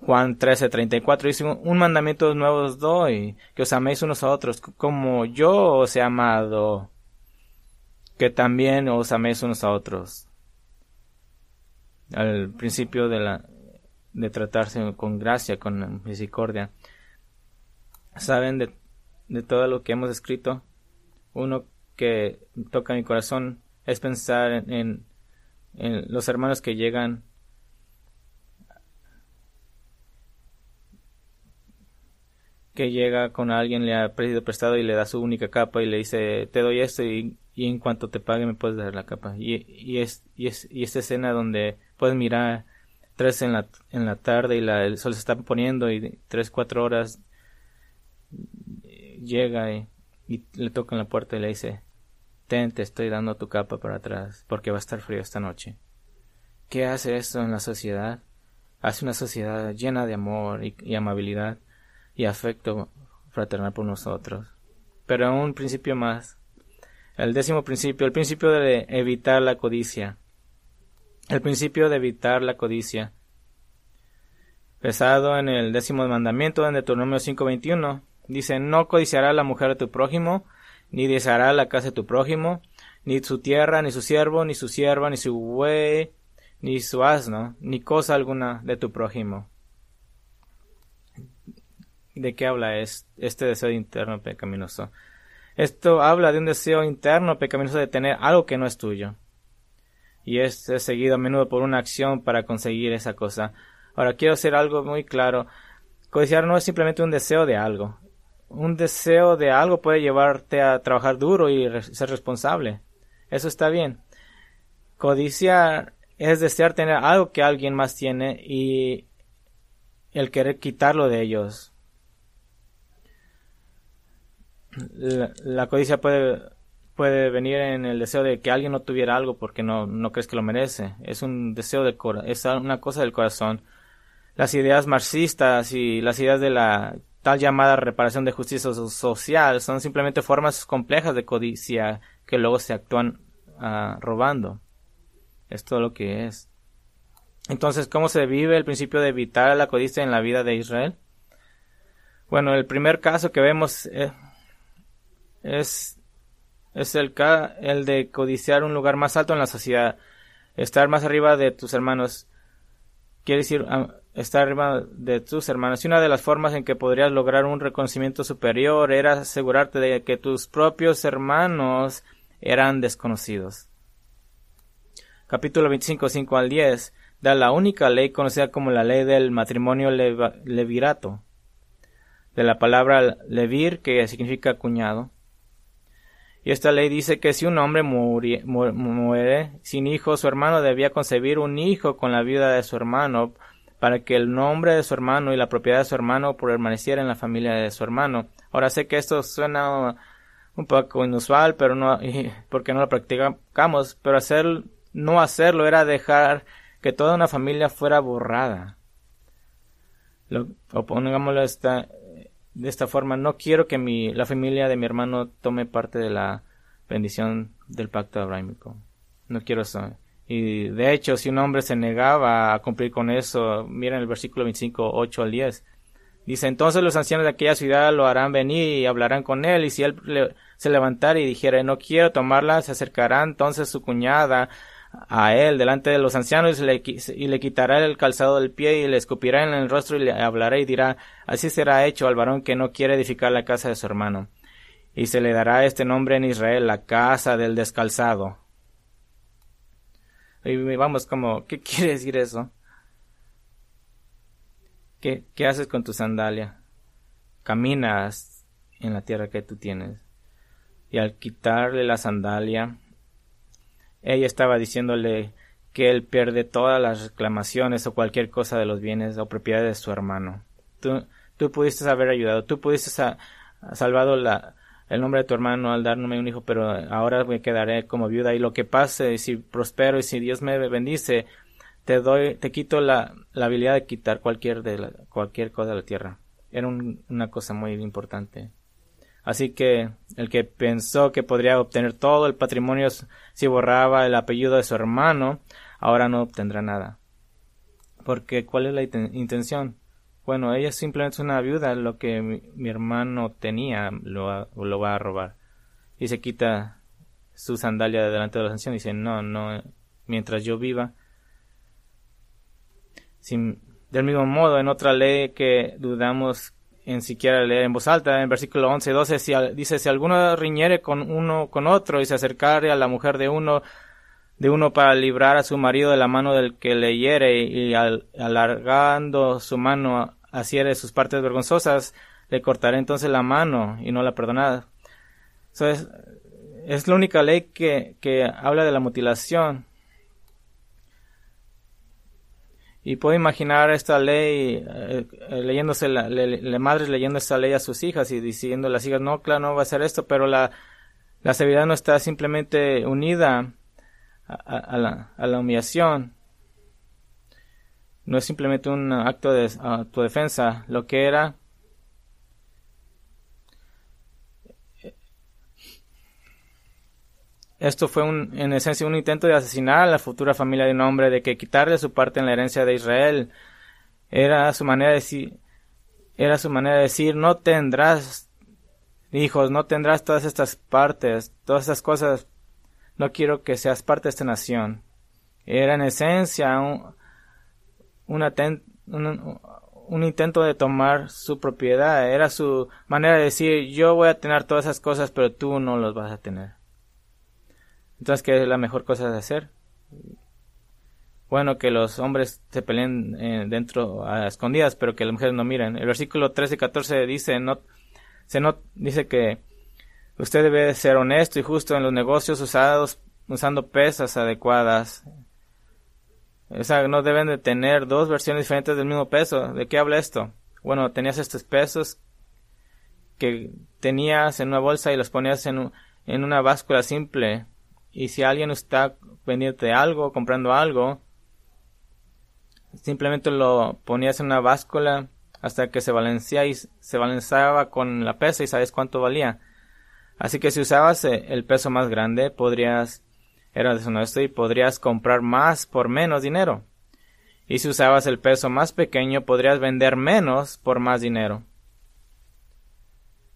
Juan 13:34 dice, un mandamiento nuevo os doy, que os améis unos a otros, como yo os he amado, que también os améis unos a otros. Al principio de la de tratarse con gracia, con misericordia. ¿Saben de, de todo lo que hemos escrito? Uno que toca mi corazón es pensar en, los hermanos que llegan que llega con alguien, le ha pedido prestado y le da su única capa y le dice, te doy esto y, en cuanto te pague me puedes dar la capa. Y, y, es, y, es, y esta escena donde puedes mirar tres en la, en la tarde y la, el sol se está poniendo y tres, cuatro horas llega y, y le toca en la puerta y le dice, te estoy dando tu capa para atrás porque va a estar frío esta noche. ¿Qué hace esto en la sociedad? Hace una sociedad llena de amor y amabilidad y afecto fraternal por nosotros. Pero un principio más. El décimo principio, el principio de evitar la codicia. El principio de evitar la codicia. Pesado en el décimo mandamiento en Deuteronomio 5:21, dice, no codiciará la mujer de tu prójimo, ni deseará la casa de tu prójimo, ni su tierra, ni su siervo, ni su sierva, ni su buey, ni su asno, ni cosa alguna de tu prójimo de qué habla es este deseo interno pecaminoso. Esto habla de un deseo interno pecaminoso de tener algo que no es tuyo. Y es, seguido a menudo por una acción para conseguir esa cosa. Ahora quiero hacer algo muy claro. Codiciar no es simplemente un deseo de algo. Un deseo de algo puede llevarte a trabajar duro y ser responsable. Eso está bien. Codiciar es desear tener algo que alguien más tiene y el querer quitarlo de ellos. la, codicia puede, puede venir en el deseo de que alguien no tuviera algo porque no, no crees que lo merece. Es un deseo del es una cosa del corazón. Las ideas marxistas y las ideas de la tal llamada reparación de justicia social son simplemente formas complejas de codicia que luego se actúan ah, robando. Es todo lo que es. Entonces, ¿cómo se vive el principio de evitar la codicia en la vida de Israel? Bueno, el primer caso que vemos eh, es, es el, de codiciar un lugar más alto en la sociedad, estar más arriba de tus hermanos. Quiere decir estar arriba de tus hermanos. Y una de las formas en que podrías lograr un reconocimiento superior era asegurarte de que tus propios hermanos eran desconocidos. Capítulo 25, 5 al 10 da la única ley conocida como la ley del matrimonio levirato, de la palabra levir, que significa cuñado. Y esta ley dice que si un hombre muere sin hijo, su hermano debía concebir un hijo con la vida de su hermano para que el nombre de su hermano y la propiedad de su hermano permaneciera en la familia de su hermano. Ahora sé que esto suena un poco inusual, pero no, (laughs) porque no lo practicamos, pero hacer, no hacerlo era dejar que toda una familia fuera borrada. Lo, o pongámoslo esta, de esta forma, no quiero que mi, la familia de mi hermano tome parte de la bendición del pacto abrahámico. No quiero eso. Y de hecho, si un hombre se negaba a cumplir con eso, miren el versículo 25, 8 al 10. Dice, entonces los ancianos de aquella ciudad lo harán venir y hablarán con él, y si él se levantara y dijera, no quiero tomarla, se acercará entonces su cuñada a él delante de los ancianos y le, y le quitará el calzado del pie y le escupirá en el rostro y le hablará y dirá, así será hecho al varón que no quiere edificar la casa de su hermano. Y se le dará este nombre en Israel, la casa del descalzado. Y vamos como, (laughs) ¿qué quiere decir eso? ¿Qué, qué haces con tu sandalia? Caminas en la tierra que tú tienes. Y al quitarle la sandalia, ella estaba diciéndole que él pierde todas las reclamaciones o cualquier cosa de los bienes o propiedades de su hermano. Tú, tú pudiste haber ayudado, tú pudiste haber salvado la, el nombre de tu hermano al darme un hijo, pero ahora me quedaré como viuda y lo que pase, si prospero y si Dios me bendice, te doy, te quito la, la habilidad de quitar cualquier de cualquier cosa de la tierra. Era una cosa muy importante. Así que el que pensó que podría obtener todo el patrimonio si borraba el apellido de su hermano, ahora no obtendrá nada. Porque ¿cuál es la intención? Bueno, ella simplemente es una viuda, lo que mi, hermano tenía lo, lo, va a robar. Y se quita su sandalia delante de los ancianos y dice, no, no, mientras yo viva. Del mismo modo, en otra ley que dudamos en siquiera leer en voz alta, en versículo 11 y 12 si, dice, si alguno riñere con uno con otro y se acercare a la mujer de uno, de uno para librar a su marido de la mano del que le hiere y, alargando su mano asiere sus partes vergonzosas, le cortaré entonces la mano y no la perdonarás. es, es la única ley que, que habla de la mutilación. Y puedo imaginar esta ley eh, eh, leyéndose, la, le, madres leyendo esta ley a sus hijas y diciendo a las hijas, no, claro, no va a hacer esto, pero la, la severidad no está simplemente unida a, la, la humillación. No es simplemente un acto de autodefensa, lo que era Esto fue un, en esencia un intento de asesinar a la futura familia de un hombre, de que quitarle su parte en la herencia de Israel. Era su manera de decir, era su manera de decir, no tendrás hijos, no tendrás todas estas partes, todas estas cosas. No quiero que seas parte de esta nación. Era en esencia un, intento de tomar su propiedad. Era su manera de decir, yo voy a tener todas esas cosas, pero tú no los vas a tener. Entonces, ¿qué es la mejor cosa de hacer? Bueno, que los hombres se peleen eh, dentro a escondidas, pero que las mujeres no miren. El versículo 13 y 14 dice, se no, dice que usted debe ser honesto y justo en los negocios usados, usando pesas adecuadas. O sea, no deben de tener dos versiones diferentes del mismo peso. ¿De qué habla esto? Bueno, tenías estos pesos que tenías en una bolsa y los ponías en, una báscula simple y si alguien está vendiéndote algo, comprando algo, simplemente lo ponías en una báscula hasta que se balancea y se balanceaba con la pesa y sabes cuánto valía. Así que si usabas eh, el peso más grande, podrías, era deshonesto y podrías comprar más por menos dinero. Y si usabas el peso más pequeño, podrías vender menos por más dinero.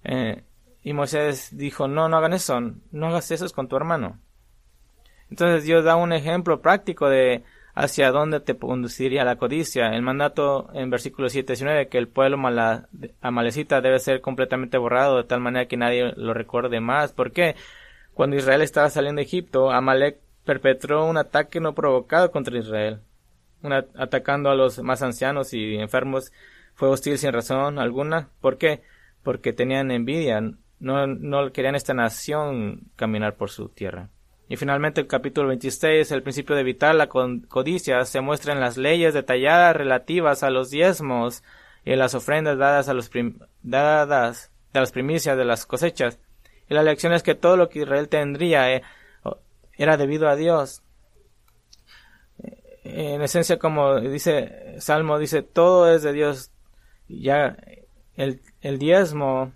Eh, y Moisés dijo, no, no hagan eso, no hagas eso con tu hermano. Entonces Dios da un ejemplo práctico de hacia dónde te conduciría la codicia. El mandato en versículo 7 y 19 que el pueblo amalecita debe ser completamente borrado de tal manera que nadie lo recuerde más. ¿Por qué? Cuando Israel estaba saliendo de Egipto, Amalek perpetró un ataque no provocado contra Israel. atacando a los más ancianos y enfermos. Fue hostil sin razón alguna. ¿Por qué? Porque tenían envidia. No, no querían esta nación caminar por su tierra. Y finalmente el capítulo 26, el principio de evitar la codicia, se muestra en las leyes detalladas relativas a los diezmos y las ofrendas dadas a los dadas de las primicias de las cosechas. Y la lección es que todo lo que Israel tendría eh, era debido a Dios. Eh, en esencia, como dice Salmo, dice, todo es de Dios. Ya el, el diezmo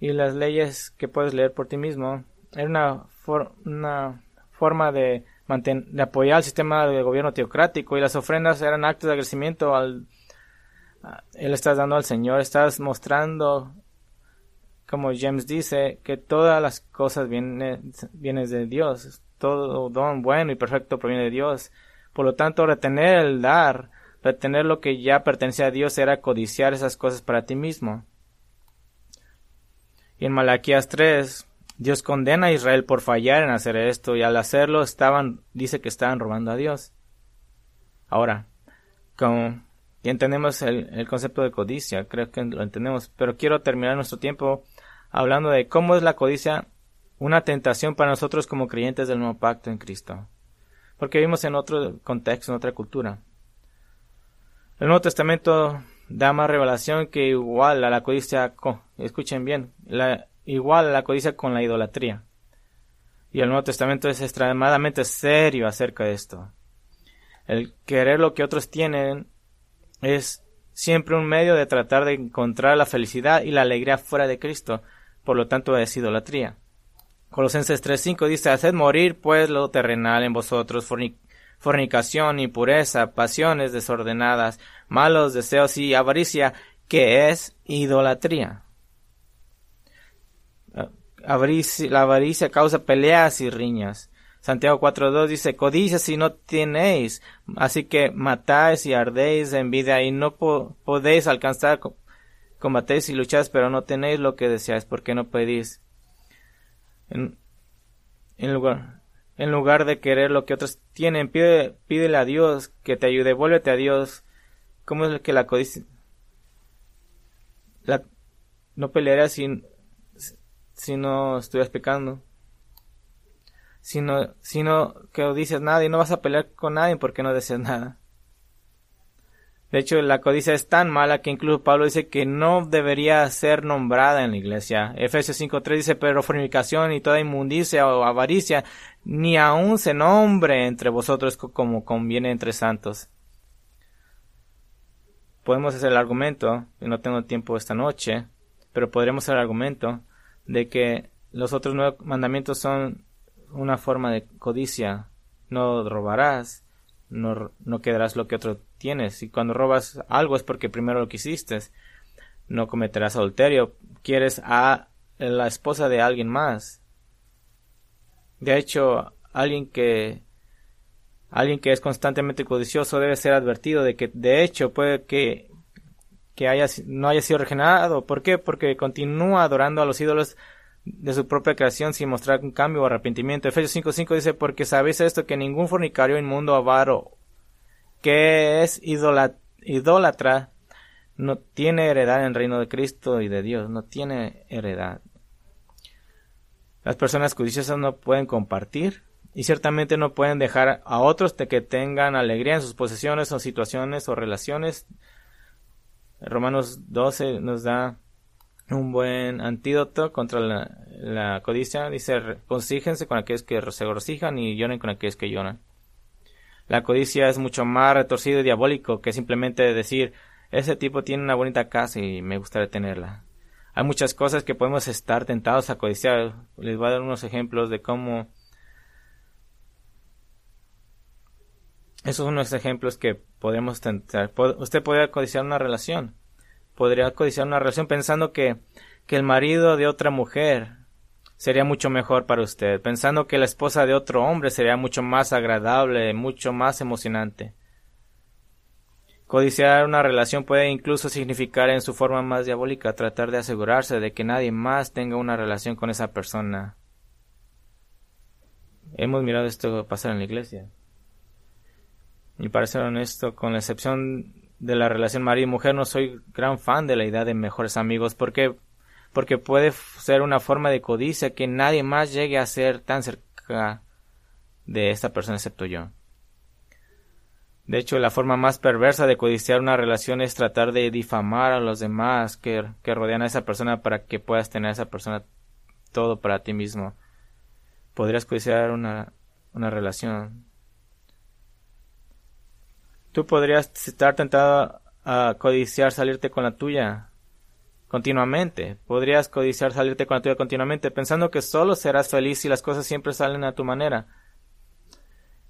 y las leyes que puedes leer por ti mismo era una una forma de, de apoyar el sistema de gobierno teocrático y las ofrendas eran actos de agradecimiento al él estás dando al Señor, estás mostrando como James dice que todas las cosas vienen, vienen de Dios, todo don bueno y perfecto proviene de Dios. Por lo tanto, retener el dar, retener lo que ya pertenece a Dios era codiciar esas cosas para ti mismo. Y en Malaquías 3, Dios condena a Israel por fallar en hacer esto y al hacerlo estaban, dice que estaban robando a Dios. Ahora, como ya entendemos el, concepto de codicia, creo que lo entendemos, pero quiero terminar nuestro tiempo hablando de cómo es la codicia una tentación para nosotros como creyentes del nuevo pacto en Cristo. Porque vivimos en otro contexto, en otra cultura. El Nuevo Testamento da más revelación que igual a la codicia, escuchen bien, igual a la codicia con la idolatría. Y el Nuevo Testamento es extremadamente serio acerca de esto. El querer lo que otros tienen es siempre un medio de tratar de encontrar la felicidad y la alegría fuera de Cristo. Por lo tanto, es idolatría. Colosenses 3.5 dice, Haced morir pues lo terrenal en vosotros, fornicación, impureza, pasiones desordenadas, malos deseos y avaricia, que es idolatría la avaricia causa peleas y riñas. Santiago 4.2 dice, codicia si no tenéis, así que matáis y ardéis de envidia y no podéis alcanzar, combatéis y lucháis, pero no tenéis lo que deseáis, porque no pedís. En, lugar, en lugar de querer lo que otros tienen, pídele a Dios que te ayude, vuélvete a Dios. ¿Cómo es que la codicia? la, no pelearías si, si no estuvieras pecando. Si no, si no que dices nada y no vas a pelear con nadie porque no deseas nada. De hecho, la codicia es tan mala que incluso Pablo dice que no debería ser nombrada en la iglesia. Efesios 5.3 dice, pero fornicación y toda inmundicia o avaricia ni aun se nombre entre vosotros como conviene entre santos. Podemos hacer el argumento, y no tengo tiempo esta noche, pero podremos hacer el argumento de que los otros nueve mandamientos son una forma de codicia. No robarás, no, no quedarás lo que otro tienes. Y cuando robas algo es porque primero lo quisiste. No cometerás adulterio. Quieres a la esposa de alguien más. De hecho, alguien que alguien que es constantemente codicioso debe ser advertido de que de hecho puede que que haya, no haya sido regenerado. ¿Por qué? Porque continúa adorando a los ídolos de su propia creación sin mostrar un cambio o arrepentimiento. Efesios 5.5 dice, porque sabéis esto, que ningún fornicario inmundo avaro que es idólatra no tiene heredad en el reino de Cristo y de Dios, no tiene heredad. Las personas codiciosas no pueden compartir y ciertamente no pueden dejar a otros de que tengan alegría en sus posesiones o situaciones o relaciones. Romanos 12 nos da un buen antídoto contra la, codicia. Dice, consíjense con aquellos que se regocijan y lloren con aquellos que lloran. La codicia es mucho más retorcido y diabólico que simplemente decir, ese tipo tiene una bonita casa y me gustaría tenerla. Hay muchas cosas que podemos estar tentados a codiciar. Les voy a dar unos ejemplos de cómo esos son unos ejemplos que podemos tentar. Usted podría codiciar una relación. Podría codiciar una relación pensando que, que el marido de otra mujer sería mucho mejor para usted, pensando que la esposa de otro hombre sería mucho más agradable, mucho más emocionante. Codiciar una relación puede incluso significar en su forma más diabólica tratar de asegurarse de que nadie más tenga una relación con esa persona. Hemos mirado esto pasar en la iglesia. Y para ser honesto, con la excepción de la relación marido y mujer, no soy gran fan de la idea de mejores amigos porque porque puede ser una forma de codicia que nadie más llegue a ser tan cerca de esta persona excepto yo. De hecho, la forma más perversa de codiciar una relación es tratar de difamar a los demás que, que rodean a esa persona para que puedas tener a esa persona todo para ti mismo. Podrías codiciar una, una relación. Tú podrías estar tentado a codiciar salirte con la tuya, continuamente. Podrías codiciar salirte con la tuya continuamente, pensando que solo serás feliz si las cosas siempre salen a tu manera.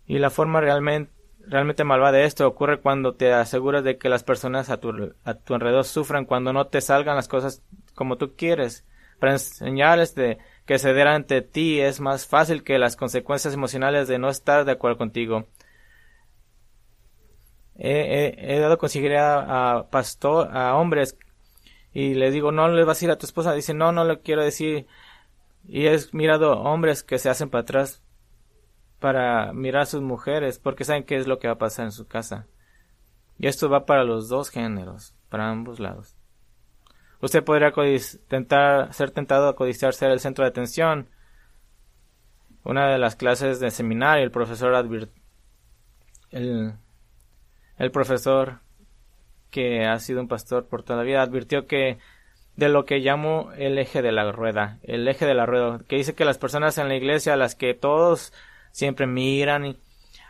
Y la forma realmente, realmente malvada de esto ocurre cuando te aseguras de que las personas a tu, a tu alrededor sufran cuando no te salgan las cosas como tú quieres. Para enseñarles de que ceder ante ti es más fácil que las consecuencias emocionales de no estar de acuerdo contigo. He, dado consejería a, pastor, a hombres y le digo, no le vas a ir a tu esposa, dice, no, no le quiero decir. Y he mirado hombres que se hacen para atrás para mirar a sus mujeres, porque saben qué es lo que va a pasar en su casa. Y esto va para los dos géneros, para ambos lados. Usted podría tentar, ser tentado a codiciar ser el centro de atención. Una de las clases de seminario, el profesor advirt el, el profesor que ha sido un pastor por toda la vida, advirtió que de lo que llamo el eje de la rueda, el eje de la rueda, que dice que las personas en la iglesia a las que todos siempre miran y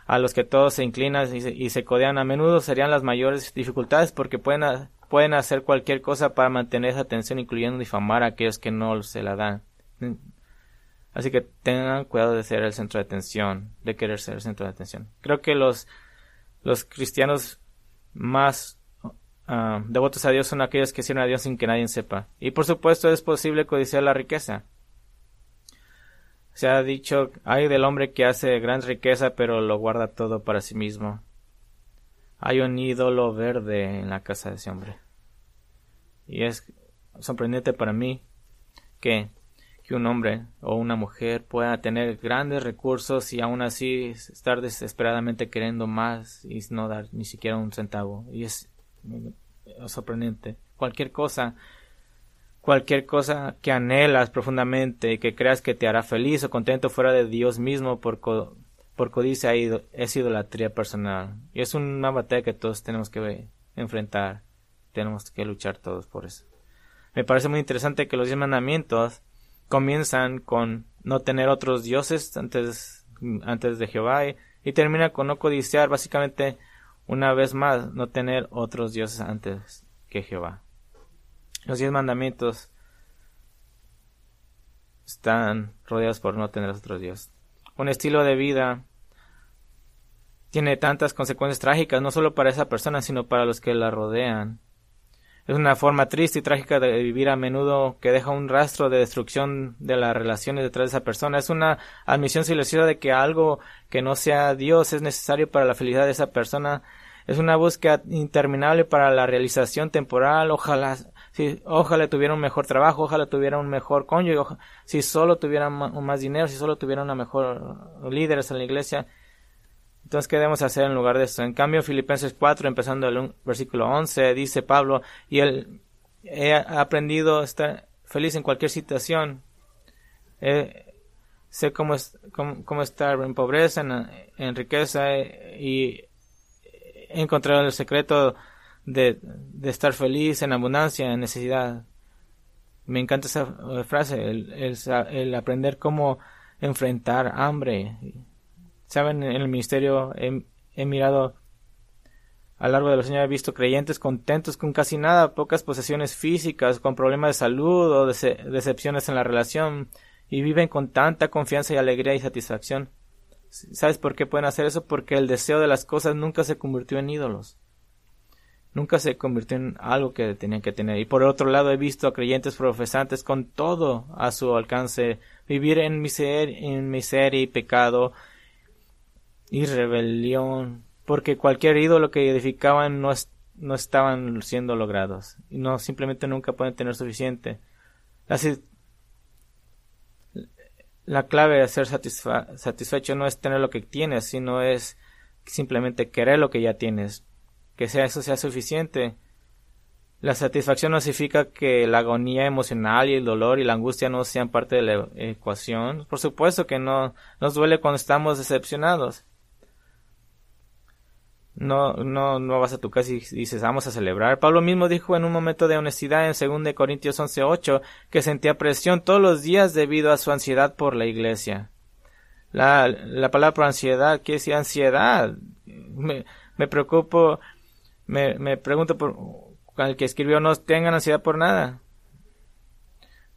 a los que todos se inclinan y se, codean a menudo serían las mayores dificultades porque pueden, pueden hacer cualquier cosa para mantener esa atención, incluyendo difamar a aquellos que no se la dan. Así que tengan cuidado de ser el centro de atención, de querer ser el centro de atención. Creo que los, los cristianos más Ah, devotos a Dios son aquellos que sirven a Dios sin que nadie sepa. Y por supuesto es posible codiciar la riqueza. Se ha dicho, hay del hombre que hace gran riqueza pero lo guarda todo para sí mismo. Hay un ídolo verde en la casa de ese hombre. Y es sorprendente para mí que, que un hombre o una mujer pueda tener grandes recursos y aún así estar desesperadamente queriendo más y no dar ni siquiera un centavo. Y es sorprendente. Cualquier cosa Cualquier cosa que anhelas profundamente y que creas que te hará feliz o contento fuera de Dios mismo por, por codicia es idolatría personal. Y es una batalla que todos tenemos que enfrentar. Tenemos que luchar todos por eso. Me parece muy interesante que los diez mandamientos comienzan con no tener otros dioses antes, antes de Jehová y, y termina con no codiciar, básicamente una vez más, no tener otros dioses antes que Jehová. Los diez mandamientos están rodeados por no tener otros dioses. Un estilo de vida tiene tantas consecuencias trágicas, no solo para esa persona, sino para los que la rodean. Es una forma triste y trágica de vivir a menudo que deja un rastro de destrucción de las relaciones detrás de esa persona. Es una admisión silenciosa de que algo que no sea Dios es necesario para la felicidad de esa persona. Es una búsqueda interminable para la realización temporal. Ojalá, si, ojalá tuviera un mejor trabajo, ojalá tuviera un mejor cónyuge, si solo tuviera más dinero, si solo tuviera una mejor líderes en la iglesia. Entonces, ¿qué debemos hacer en lugar de eso? En cambio, Filipenses 4, empezando el versículo 11, dice Pablo, y él he aprendido a estar feliz en cualquier situación. Sé cómo, cómo, estar en pobreza, en, riqueza, eh, y he encontrado el secreto de, de, estar feliz en abundancia, en necesidad. Me encanta esa frase, el, el aprender cómo enfrentar hambre Saben, en el ministerio he, mirado a lo largo de los años he visto creyentes contentos con casi nada, pocas posesiones físicas, con problemas de salud o decepciones en la relación, y viven con tanta confianza y alegría y satisfacción. ¿Sabes por qué pueden hacer eso? Porque el deseo de las cosas nunca se convirtió en ídolos. Nunca se convirtió en algo que tenían que tener. Y por otro lado he visto a creyentes profesantes con todo a su alcance vivir en miseria, en miseria y pecado y rebelión, porque cualquier ídolo que edificaban no, no estaban siendo logrados, y no simplemente nunca pueden tener suficiente. la clave de ser satisfecho no es tener lo que tienes, sino es simplemente querer lo que ya tienes, que sea eso sea suficiente. La satisfacción no significa que la agonía emocional y el dolor y la angustia no sean parte de la ecuación. Por supuesto que no nos duele cuando estamos decepcionados no, no, no vas a tu casa y dices vamos a celebrar. Pablo mismo dijo en un momento de honestidad en 2 Corintios 11.8 que sentía presión todos los días debido a su ansiedad por la iglesia. La, la palabra ansiedad quiere decir ansiedad. Me, me preocupo, me, me pregunto por el que escribió no tengan ansiedad por nada.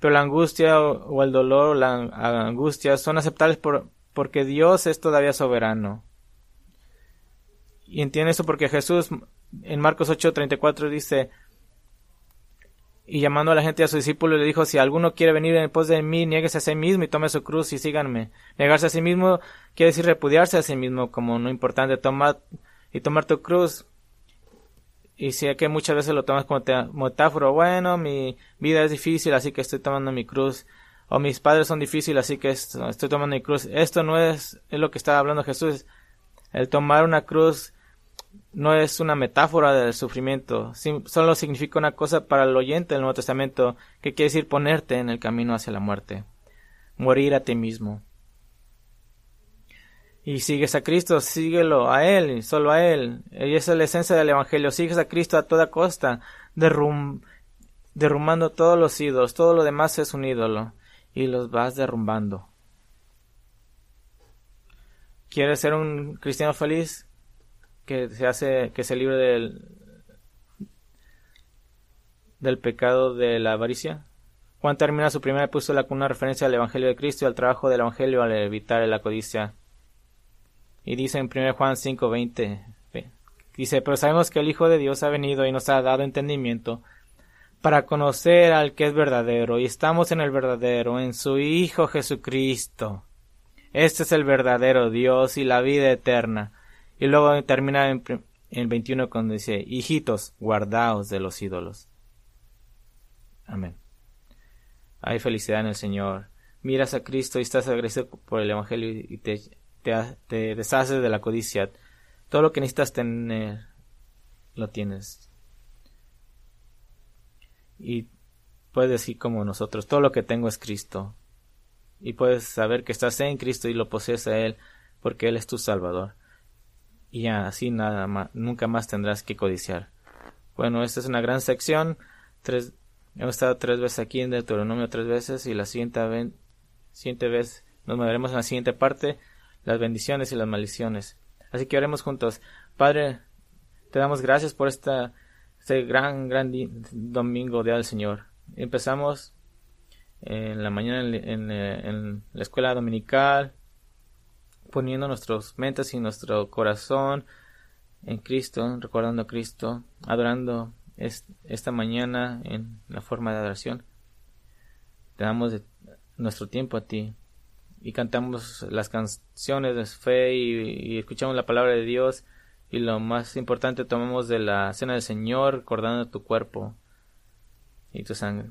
Pero la angustia o, el dolor o la angustia son aceptables por, porque Dios es todavía soberano. Y entiende eso porque Jesús en Marcos 8:34 dice, y llamando a la gente a sus discípulos le dijo, si alguno quiere venir en pos de mí, nieguese a sí mismo y tome su cruz y síganme. Negarse a sí mismo quiere decir repudiarse a sí mismo como no importante, tomar y tomar tu cruz. Y sé que muchas veces lo tomas como metáforo, bueno, mi vida es difícil, así que estoy tomando mi cruz. O mis padres son difíciles, así que estoy tomando mi cruz. Esto no es, es lo que está hablando Jesús. El tomar una cruz no es una metáfora del sufrimiento, solo significa una cosa para el oyente del Nuevo Testamento, que quiere decir ponerte en el camino hacia la muerte, morir a ti mismo. Y sigues a Cristo, síguelo a Él, solo a Él. Y esa es la esencia del Evangelio. Sigues a Cristo a toda costa, derrum derrumbando todos los ídolos. Todo lo demás es un ídolo. Y los vas derrumbando. ¿Quieres ser un cristiano feliz? Que se hace, que se libre del, del pecado de la avaricia. Juan termina su primera epístola con una referencia al Evangelio de Cristo y al trabajo del Evangelio al evitar la codicia. Y dice en 1 Juan 5:20, dice, pero sabemos que el Hijo de Dios ha venido y nos ha dado entendimiento para conocer al que es verdadero, y estamos en el verdadero, en su Hijo Jesucristo. Este es el verdadero Dios y la vida eterna. Y luego termina en, el 21 cuando dice, hijitos, guardaos de los ídolos. Amén. Hay felicidad en el Señor. Miras a Cristo y estás agradecido por el Evangelio y te, te, deshaces de la codicia. Todo lo que necesitas tener, lo tienes. Y puedes decir como nosotros, todo lo que tengo es Cristo. Y puedes saber que estás en Cristo y lo posees a Él porque Él es tu Salvador. Y así nada más, nunca más tendrás que codiciar. Bueno, esta es una gran sección. Tres, hemos estado tres veces aquí en Deuteronomio tres veces y la siguiente, vez nos veremos en la siguiente parte, las bendiciones y las maldiciones. Así que oremos juntos. Padre, te damos gracias por esta, este gran, gran domingo de al Señor. Empezamos en la mañana en, en, la escuela dominical, poniendo nuestras mentes y nuestro corazón en Cristo, recordando a Cristo, adorando esta mañana en la forma de adoración. Te damos nuestro tiempo a ti y cantamos las canciones de fe y, escuchamos la palabra de Dios y lo más importante tomamos de la cena del Señor recordando tu cuerpo y tu sangre.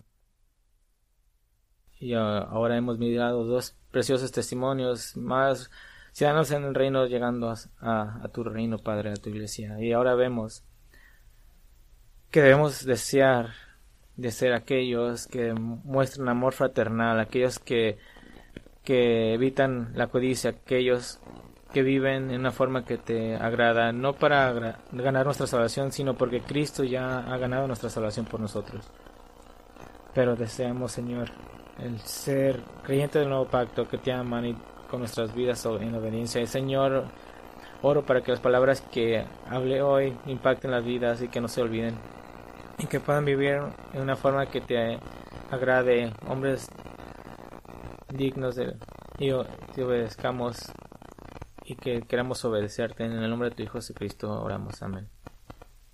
Y ahora hemos mirado dos preciosos testimonios más ciudadanos en el reino llegando a, tu reino, Padre, a tu iglesia. Y ahora vemos que debemos desear de ser aquellos que muestran amor fraternal, aquellos que que evitan la codicia, aquellos que viven en una forma que te agrada, no para ganar nuestra salvación, sino porque Cristo ya ha ganado nuestra salvación por nosotros. Pero deseamos, Señor, el ser creyente del nuevo pacto que te aman y con nuestras vidas en obediencia. Y Señor, oro para que las palabras que hablé hoy impacten las vidas y que no se olviden. Y que puedan vivir en una forma que te agrade, hombres dignos de y te obedezcamos y que queramos obedecerte en el nombre de tu Hijo Jesucristo oramos amén